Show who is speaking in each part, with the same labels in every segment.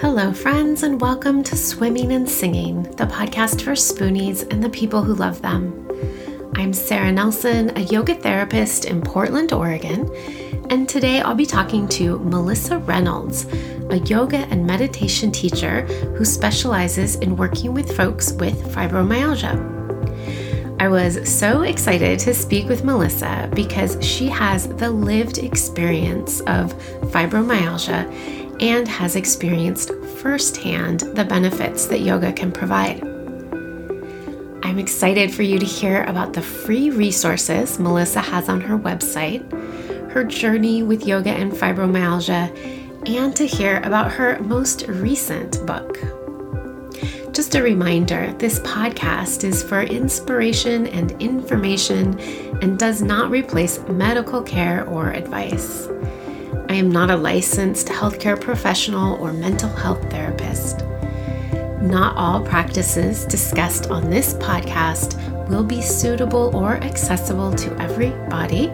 Speaker 1: Hello, friends, and welcome to Swimming and Singing, the podcast for spoonies and the people who love them. I'm Sarah Nelsen, a yoga therapist in Portland, Oregon, and today I'll be talking to Melissa Reynolds, a yoga and meditation teacher who specializes in working with folks with fibromyalgia. I was so excited to speak with Melissa because she has the lived experience of fibromyalgia and has experienced firsthand the benefits that yoga can provide. I'm excited for you to hear about the free resources Melissa has on her website, her journey with yoga and fibromyalgia, and to hear about her most recent book. Just a reminder this podcast is for inspiration and information and does not replace medical care or advice. I am not a licensed healthcare professional or mental health therapist. Not all practices discussed on this podcast will be suitable or accessible to everybody,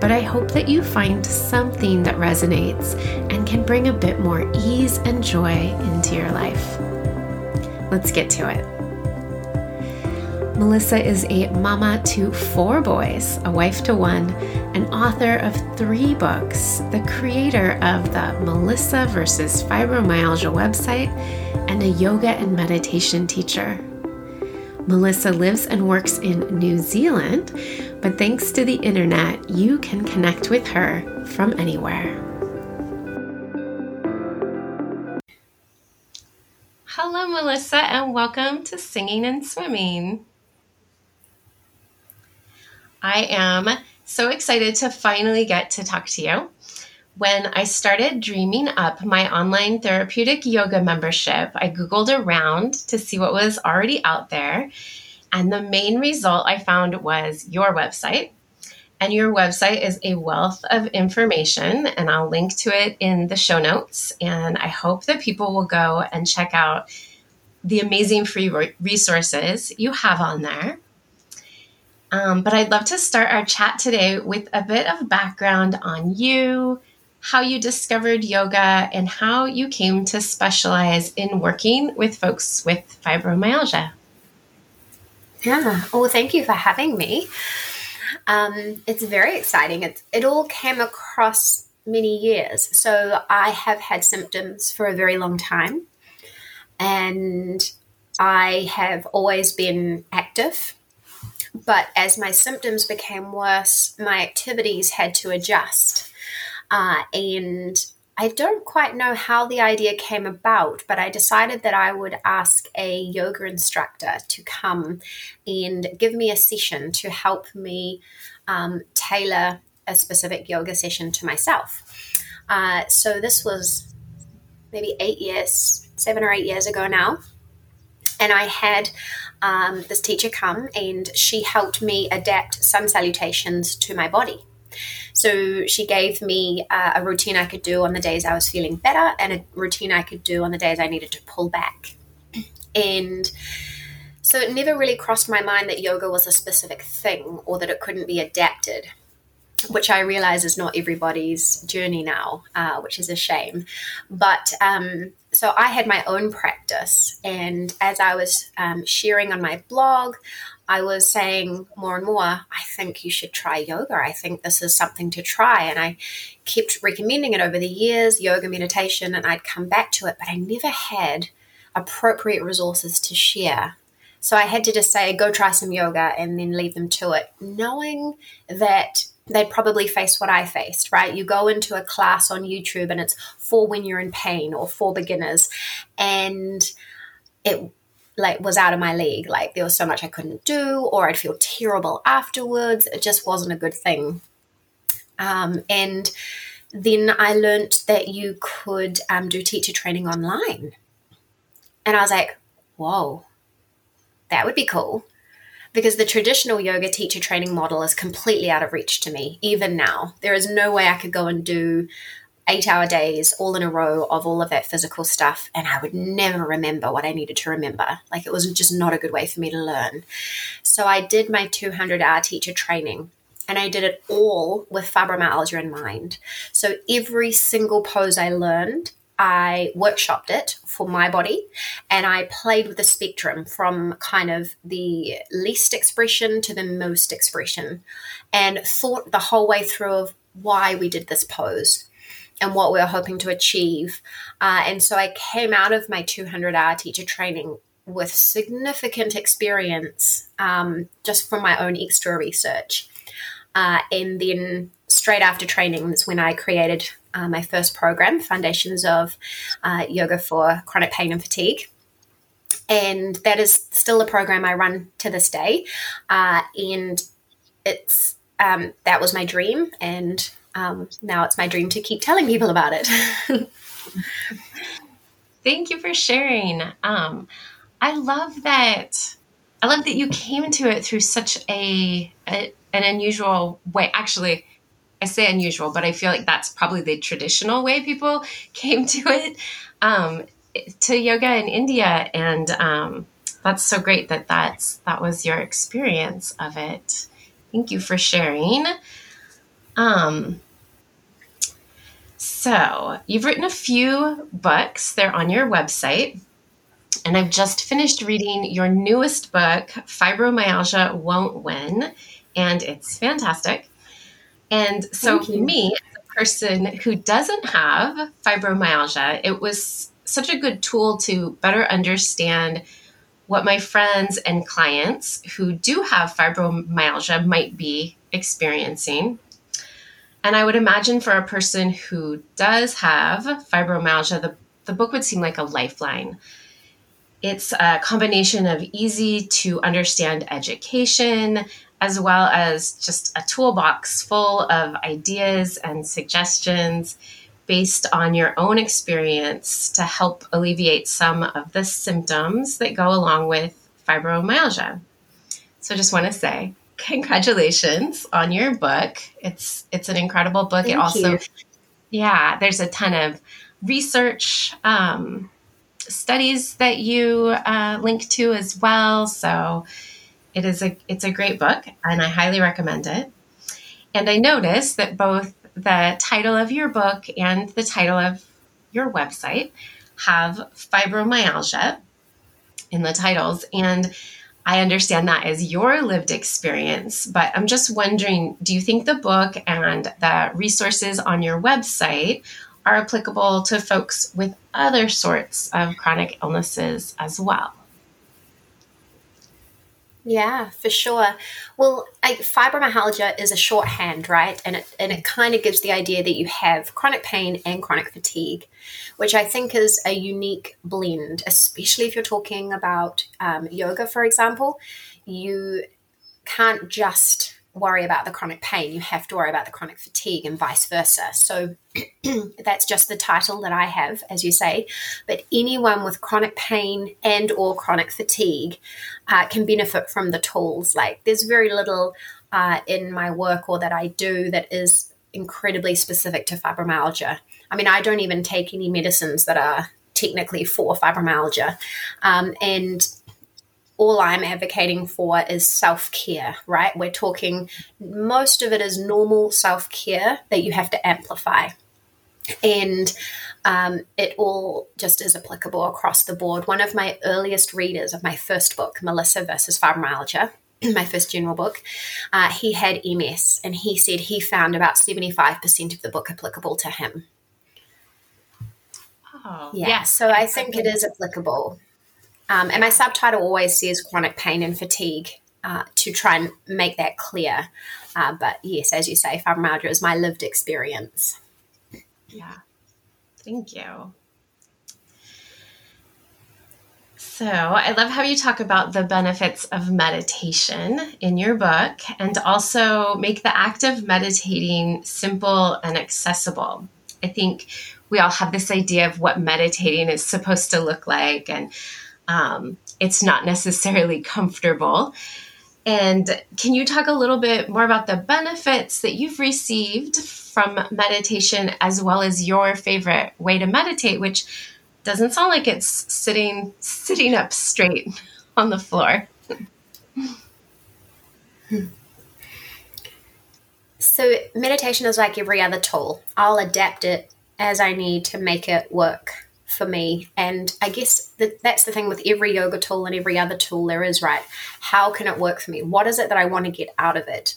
Speaker 1: but I hope that you find something that resonates and can bring a bit more ease and joy into your life. Let's get to it. Melissa is a mama to four boys, a wife to one, an author of three books, the creator of the Melissa versus Fibromyalgia website, and a yoga and meditation teacher. Melissa lives and works in New Zealand, but thanks to the internet, you can connect with her from anywhere. Hello, Melissa, and welcome to Singing and Swimming. I am so excited to finally get to talk to you. When I started dreaming up my online therapeutic yoga membership, I Googled around to see what was already out there. And the main result I found was your website. And your website is a wealth of information, and I'll link to it in the show notes. And I hope that people will go and check out the amazing free resources you have on there. Um, but I'd love to start our chat today with a bit of background on you, how you discovered yoga, and how you came to specialize in working with folks with fibromyalgia.
Speaker 2: Yeah. Well, thank you for having me. Um, it's very exciting. It, it all came across many years. So I have had symptoms for a very long time, and I have always been active but as my symptoms became worse, my activities had to adjust. Uh, and I don't quite know how the idea came about, but I decided that I would ask a yoga instructor to come and give me a session to help me um, tailor a specific yoga session to myself. Uh, so this was maybe eight years, seven or eight years ago now. And I had um, this teacher come and she helped me adapt some salutations to my body. So she gave me uh, a routine I could do on the days I was feeling better and a routine I could do on the days I needed to pull back. And so it never really crossed my mind that yoga was a specific thing or that it couldn't be adapted which I realize is not everybody's journey now, uh, which is a shame. But um, so I had my own practice, and as I was um, sharing on my blog, I was saying more and more, I think you should try yoga. I think this is something to try. And I kept recommending it over the years, yoga meditation, and I'd come back to it, but I never had appropriate resources to share. So I had to just say, go try some yoga and then leave them to it, knowing that they'd probably face what I faced, right? You go into a class on YouTube and it's for when you're in pain or for beginners. And it like was out of my league. Like there was so much I couldn't do, or I'd feel terrible afterwards. It just wasn't a good thing. Um, and then I learned that you could um, do teacher training online. And I was like, whoa, that would be cool because the traditional yoga teacher training model is completely out of reach to me, even now. There is no way I could go and do eight hour days all in a row of all of that physical stuff, and I would never remember what I needed to remember. Like it was just not a good way for me to learn. So I did my 200 hour teacher training. And I did it all with fibromyalgia in mind. So every single pose I learned I workshopped it for my body and I played with the spectrum from kind of the least expression to the most expression and thought the whole way through of why we did this pose and what we were hoping to achieve. Uh, and so I came out of my 200 hour teacher training with significant experience um, just from my own extra research. Uh, and then straight after training is when I created uh, my first program, Foundations of uh, Yoga for Chronic Pain and Fatigue. And that is still a program I run to this day. Uh, and it's um, that was my dream, and um, now it's my dream to keep telling people about it.
Speaker 1: Thank you for sharing. Um, I love that. I love that you came to it through such a, a an unusual way. Actually, I say unusual, but I feel like that's probably the traditional way people came to it, um, to yoga in India, and um, that's so great that that's that was your experience of it. Thank you for sharing. Um, so you've written a few books. They're on your website. And I've just finished reading your newest book, Fibromyalgia Won't Win, and it's fantastic. And so, me, as a person who doesn't have fibromyalgia, it was such a good tool to better understand what my friends and clients who do have fibromyalgia might be experiencing. And I would imagine for a person who does have fibromyalgia, the, the book would seem like a lifeline. It's a combination of easy to understand education, as well as just a toolbox full of ideas and suggestions based on your own experience to help alleviate some of the symptoms that go along with fibromyalgia. So just want to say congratulations on your book. It's it's an incredible book.
Speaker 2: Thank
Speaker 1: it also
Speaker 2: you.
Speaker 1: yeah, there's a ton of research um, studies that you uh, link to as well. So it is a it's a great book, and I highly recommend it. And I noticed that both the title of your book and the title of your website have fibromyalgia in the titles, and I understand that as your lived experience. But I'm just wondering, do you think the book and the resources on your website are applicable to folks with other sorts of chronic illnesses as well?
Speaker 2: Yeah, for sure. Well, I, fibromyalgia is a shorthand, right? And it and it kind of gives the idea that you have chronic pain and chronic fatigue, which I think is a unique blend, especially if you're talking about um, yoga, for example. You can't just worry about the chronic pain, you have to worry about the chronic fatigue and vice versa. So that's just the title that I have, as you say. But anyone with chronic pain and or chronic fatigue uh, can benefit from the tools. Like there's very little uh, in my work or that I do that is incredibly specific to fibromyalgia. I mean, I don't even take any medicines that are technically for fibromyalgia. Um, and all I'm advocating for is self care, right? We're talking, most of it is normal self care that you have to amplify. And um, it all just is applicable across the board. One of my earliest readers of my first book, Melissa versus Fibromyalgia, my first general book, uh, he had MS, and he said he found about 75% of the book applicable to him.
Speaker 1: Oh,
Speaker 2: yeah. yeah. So I think it is applicable. Um, and my subtitle always says chronic pain and fatigue uh, to try and make that clear. Uh, but yes, as you say, fibromyalgia is my lived experience.
Speaker 1: Yeah. Thank you. So, I love how you talk about the benefits of meditation in your book and also make the act of meditating simple and accessible. I think we all have this idea of what meditating is supposed to look like and um, it's not necessarily comfortable. And can you talk a little bit more about the benefits that you've received from meditation as well as your favorite way to meditate, which doesn't sound like it's sitting sitting up straight on the floor.
Speaker 2: So meditation is like every other tool. I'll adapt it as I need to make it work for me. And I guess that that's the thing with every yoga tool and every other tool there is, right? How can it work for me? What is it that I want to get out of it?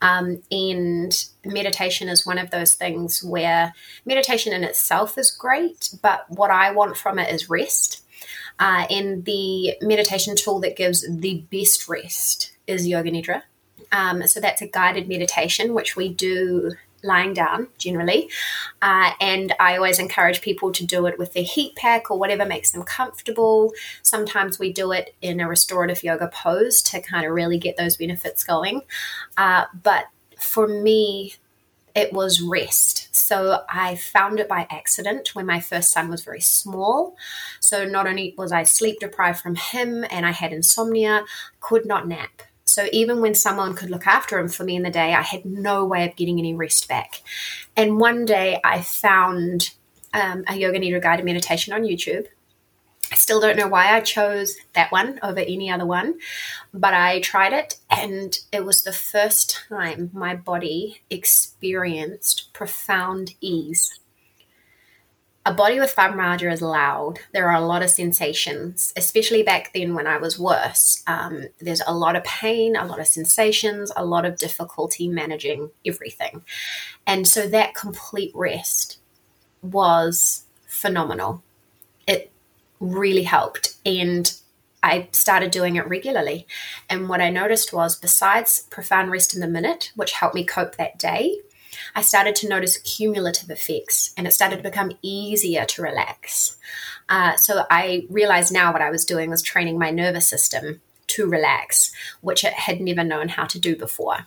Speaker 2: Um, and meditation is one of those things where meditation in itself is great, but what I want from it is rest. Uh, and the meditation tool that gives the best rest is Yoga Nidra. Um, so that's a guided meditation, which we do lying down generally. Uh, and I always encourage people to do it with their heat pack or whatever makes them comfortable. Sometimes we do it in a restorative yoga pose to kind of really get those benefits going. Uh, but for me, it was rest. So I found it by accident when my first son was very small. So not only was I sleep deprived from him and I had insomnia, could not nap. So even when someone could look after him for me in the day, I had no way of getting any rest back. And one day I found um, a yoga nidra guided meditation on YouTube. I still don't know why I chose that one over any other one, but I tried it and it was the first time my body experienced profound ease a body with fibromyalgia is loud. There are a lot of sensations, especially back then when I was worse. Um, there's a lot of pain, a lot of sensations, a lot of difficulty managing everything. And so that complete rest was phenomenal. It really helped. And I started doing it regularly. And what I noticed was, besides profound rest in the minute, which helped me cope that day, I started to notice cumulative effects and it started to become easier to relax. Uh, so I realized now what I was doing was training my nervous system to relax, which it had never known how to do before.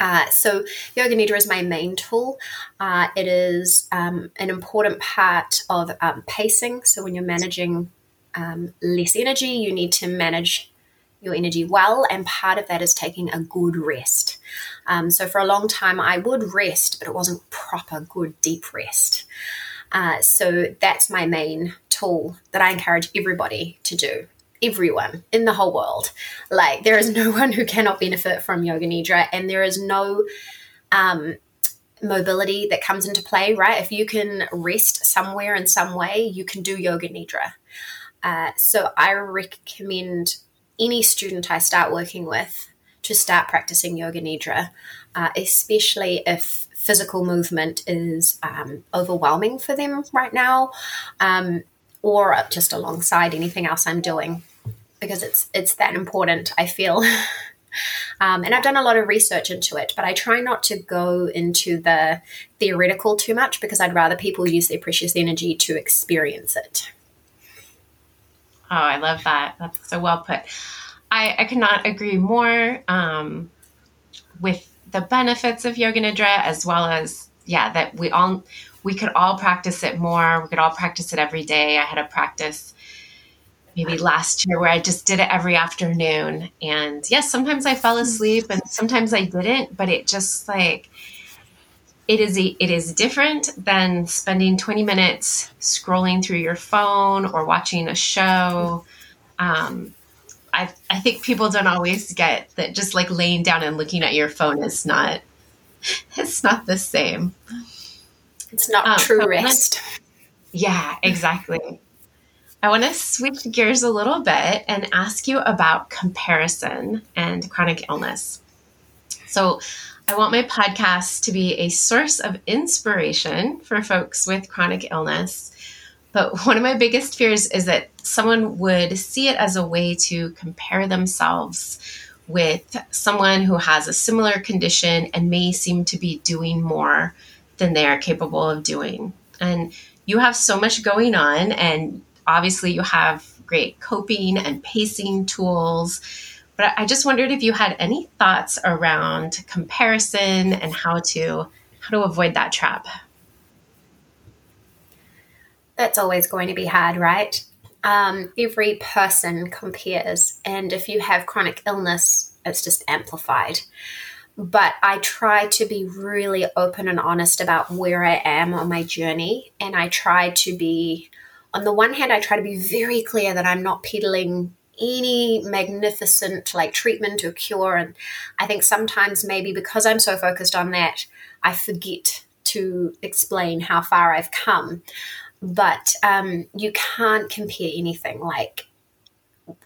Speaker 2: Uh, so yoga nidra is my main tool. Uh, it is um, an important part of um, pacing. So when you're managing um, less energy, you need to manage your energy well, and part of that is taking a good rest. Um, so for a long time, I would rest, but it wasn't proper good deep rest. Uh, so that's my main tool that I encourage everybody to do. Everyone in the whole world. Like, there is no one who cannot benefit from Yoga Nidra, and there is no um, mobility that comes into play, right? If you can rest somewhere in some way, you can do Yoga Nidra. Uh, so I recommend any student I start working with to start practicing yoga nidra, uh, especially if physical movement is um, overwhelming for them right now, um, or just alongside anything else I'm doing, because it's it's that important. I feel. Um, and I've done a lot of research into it, but I try not to go into the theoretical too much because I'd rather people use their precious energy to experience it.
Speaker 1: Oh, I love that. That's so well put. I, I agree more um, with the benefits of yoga nidra as well as yeah that we all we could all practice it more. We could all practice it every day. I had a practice maybe last year where i just did it every afternoon. And yes sometimes i fell asleep and sometimes i didn't but it just like it is a, it is different than spending 20 minutes scrolling through your phone or watching a show. Um, I, I think people don't always get that just like laying down and looking at your phone is not it's not the same.
Speaker 2: It's not um, true rest.
Speaker 1: yeah, exactly. I want to switch gears a little bit and ask you about comparison and chronic illness. So, I want my podcast to be a source of inspiration for folks with chronic illness. But one of my biggest fears is that someone would see it as a way to compare themselves with someone who has a similar condition and may seem to be doing more than they are capable of doing. And you have so much going on, and obviously, you have great coping and pacing tools but I just wondered if you had any thoughts around comparison and how to how to avoid that trap.
Speaker 2: That's always going to be hard, right? Um, every person compares, and if you have chronic illness, it's just amplified. But I try to be really open and honest about where I am on my journey, and I try to be on the one hand, I try to be very clear that I'm not peddling any magnificent like treatment or cure. And I think sometimes maybe because I'm so focused on that, I forget to explain how far I've come. But um, you can't compare anything. Like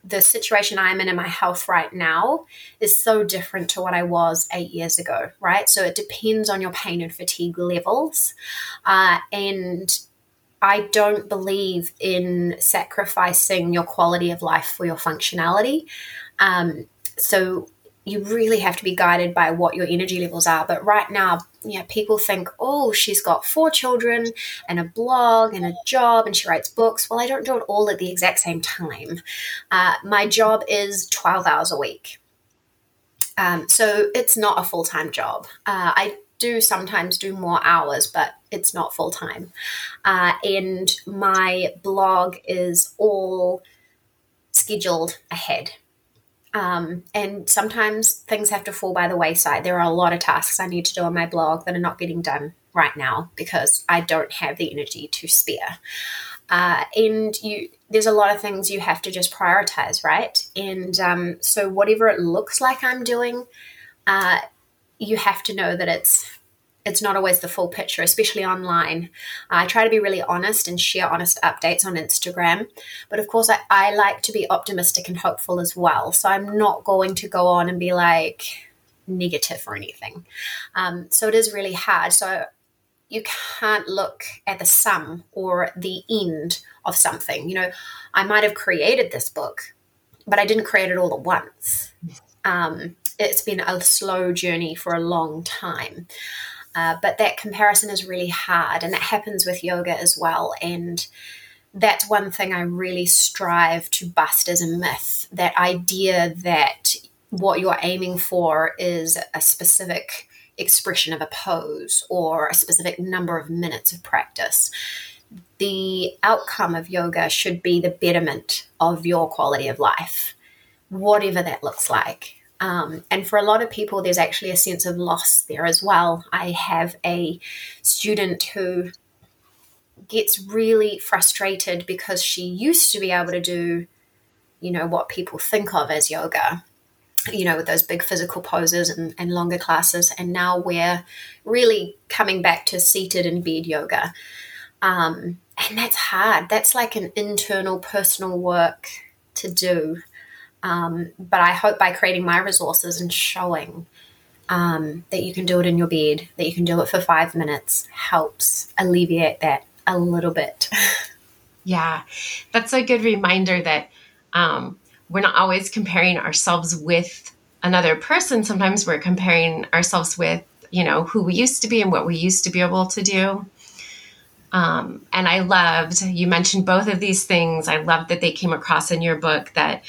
Speaker 2: the situation I'm in in my health right now is so different to what I was eight years ago, right? So it depends on your pain and fatigue levels. Uh, and I don't believe in sacrificing your quality of life for your functionality. Um, so you really have to be guided by what your energy levels are. But right now, yeah, people think, oh, she's got four children and a blog and a job and she writes books. Well, I don't do it all at the exact same time. Uh, my job is 12 hours a week. Um, so it's not a full time job. Uh, I do sometimes do more hours, but it's not full time. Uh, and my blog is all scheduled ahead. Um, and sometimes things have to fall by the wayside. There are a lot of tasks I need to do on my blog that are not getting done right now because I don't have the energy to spare. Uh, and you, there's a lot of things you have to just prioritize, right? And um, so whatever it looks like I'm doing, uh, you have to know that it's it's not always the full picture, especially online. I try to be really honest and share honest updates on Instagram. But of course, I, I like to be optimistic and hopeful as well. So I'm not going to go on and be like negative or anything. Um, so it is really hard. So you can't look at the sum or the end of something. You know, I might have created this book, but I didn't create it all at once. Um, it's been a slow journey for a long time. Uh, but that comparison is really hard, and that happens with yoga as well. And that's one thing I really strive to bust as a myth that idea that what you're aiming for is a specific expression of a pose or a specific number of minutes of practice. The outcome of yoga should be the betterment of your quality of life, whatever that looks like. Um, and for a lot of people, there's actually a sense of loss there as well. I have a student who gets really frustrated because she used to be able to do, you know, what people think of as yoga, you know, with those big physical poses and, and longer classes. And now we're really coming back to seated and bed yoga. Um, and that's hard. That's like an internal personal work to do. Um, but I hope by creating my resources and showing um, that you can do it in your bed, that you can do it for five minutes, helps alleviate that a little bit.
Speaker 1: yeah, that's a good reminder that um, we're not always comparing ourselves with another person. Sometimes we're comparing ourselves with, you know, who we used to be and what we used to be able to do. Um, and I loved, you mentioned both of these things. I loved that they came across in your book that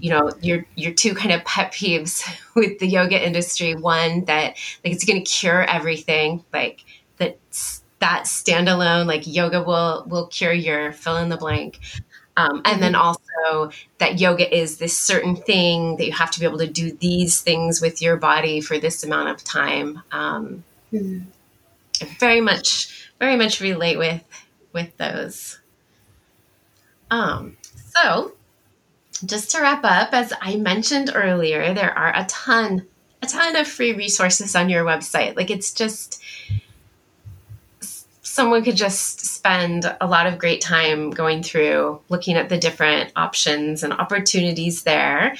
Speaker 1: you know your your two kind of pet peeves with the yoga industry one that like it's going to cure everything like that that standalone like yoga will will cure your fill in the blank um, and then mm-hmm. also that yoga is this certain thing that you have to be able to do these things with your body for this amount of time um, mm-hmm. very much very much relate with with those um so just to wrap up, as I mentioned earlier, there are a ton, a ton of free resources on your website. Like it's just, someone could just spend a lot of great time going through looking at the different options and opportunities there.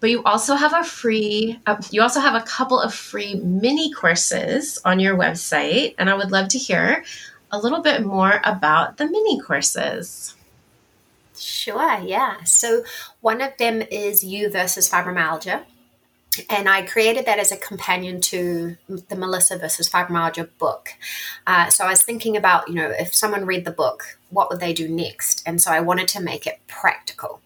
Speaker 1: But you also have a free, uh, you also have a couple of free mini courses on your website. And I would love to hear a little bit more about the mini courses.
Speaker 2: Sure, yeah. So one of them is you versus fibromyalgia. And I created that as a companion to the Melissa versus fibromyalgia book. Uh, so I was thinking about, you know, if someone read the book, what would they do next? And so I wanted to make it practical.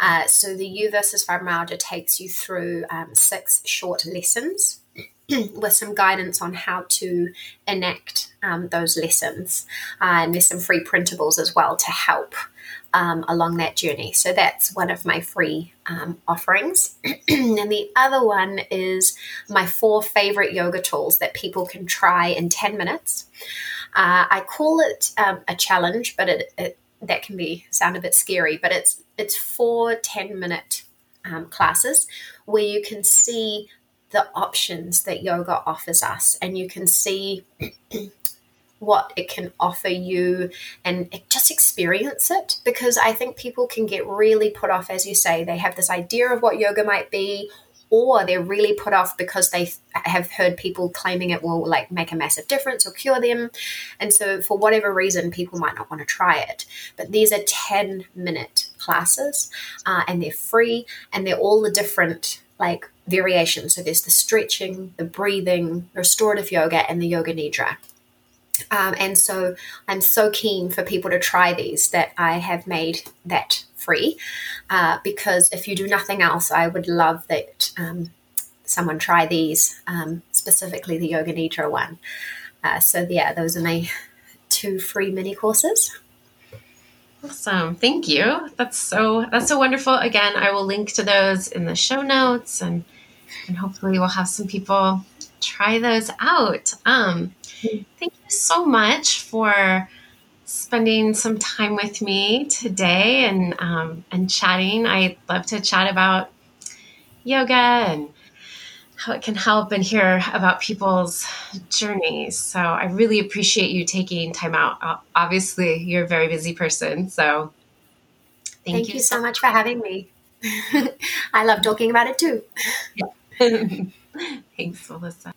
Speaker 2: Uh, so the You versus fibromyalgia takes you through um, six short lessons with some guidance on how to enact um, those lessons. Uh, and there's some free printables as well to help um, along that journey. So that's one of my free um, offerings. and the other one is my four favorite yoga tools that people can try in 10 minutes. Uh, I call it um, a challenge, but it, it, that can be sound a bit scary, but it's it's four 10 minute um, classes where you can see the options that yoga offers us and you can see what it can offer you and just experience it. Because I think people can get really put off, as you say, they have this idea of what yoga might be or they're really put off because they have heard people claiming it will like make a massive difference or cure them. And so for whatever reason people might not want to try it. But these are 10 minute classes uh, and they're free and they're all the different like variations. So there's the stretching the breathing restorative yoga and the yoga nidra um, and so I'm so keen for people to try these that I have made that free uh, because if you do nothing else, I would love that um, someone try these, um, specifically the Yoga Nidra one. Uh, so, yeah, those are my two free mini courses.
Speaker 1: Awesome. Thank you. That's so that's so wonderful. Again, I will link to those in the show notes and and hopefully we'll have some people try those out. Um, thank so much for spending some time with me today and um, and chatting. I love to chat about yoga and how it can help and hear about people's journeys. So I really appreciate you taking time out. Obviously, you're a very busy person, so
Speaker 2: thank, thank you, you, so much for having me. I love talking about it too.
Speaker 1: Thanks, Melissa.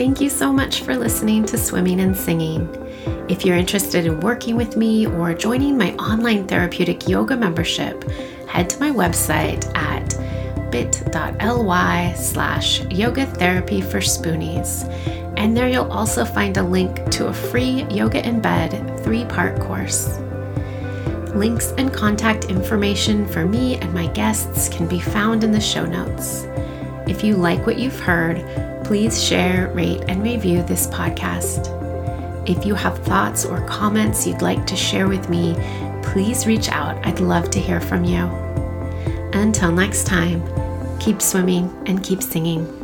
Speaker 1: Thank you so much for listening to Swimming and Singing. If you're interested in working with me or joining my online therapeutic yoga membership, head to my website at bit.ly slash yoga therapy for spoonies. And there you'll also find a link to a free Yoga in Bed three part course. Links and contact information for me and my guests can be found in the show notes. If you like what you've heard, please share, rate, and review this podcast. If you have thoughts or comments you'd like to share with me, please reach out. I'd love to hear from you. Until next time, keep swimming and keep singing.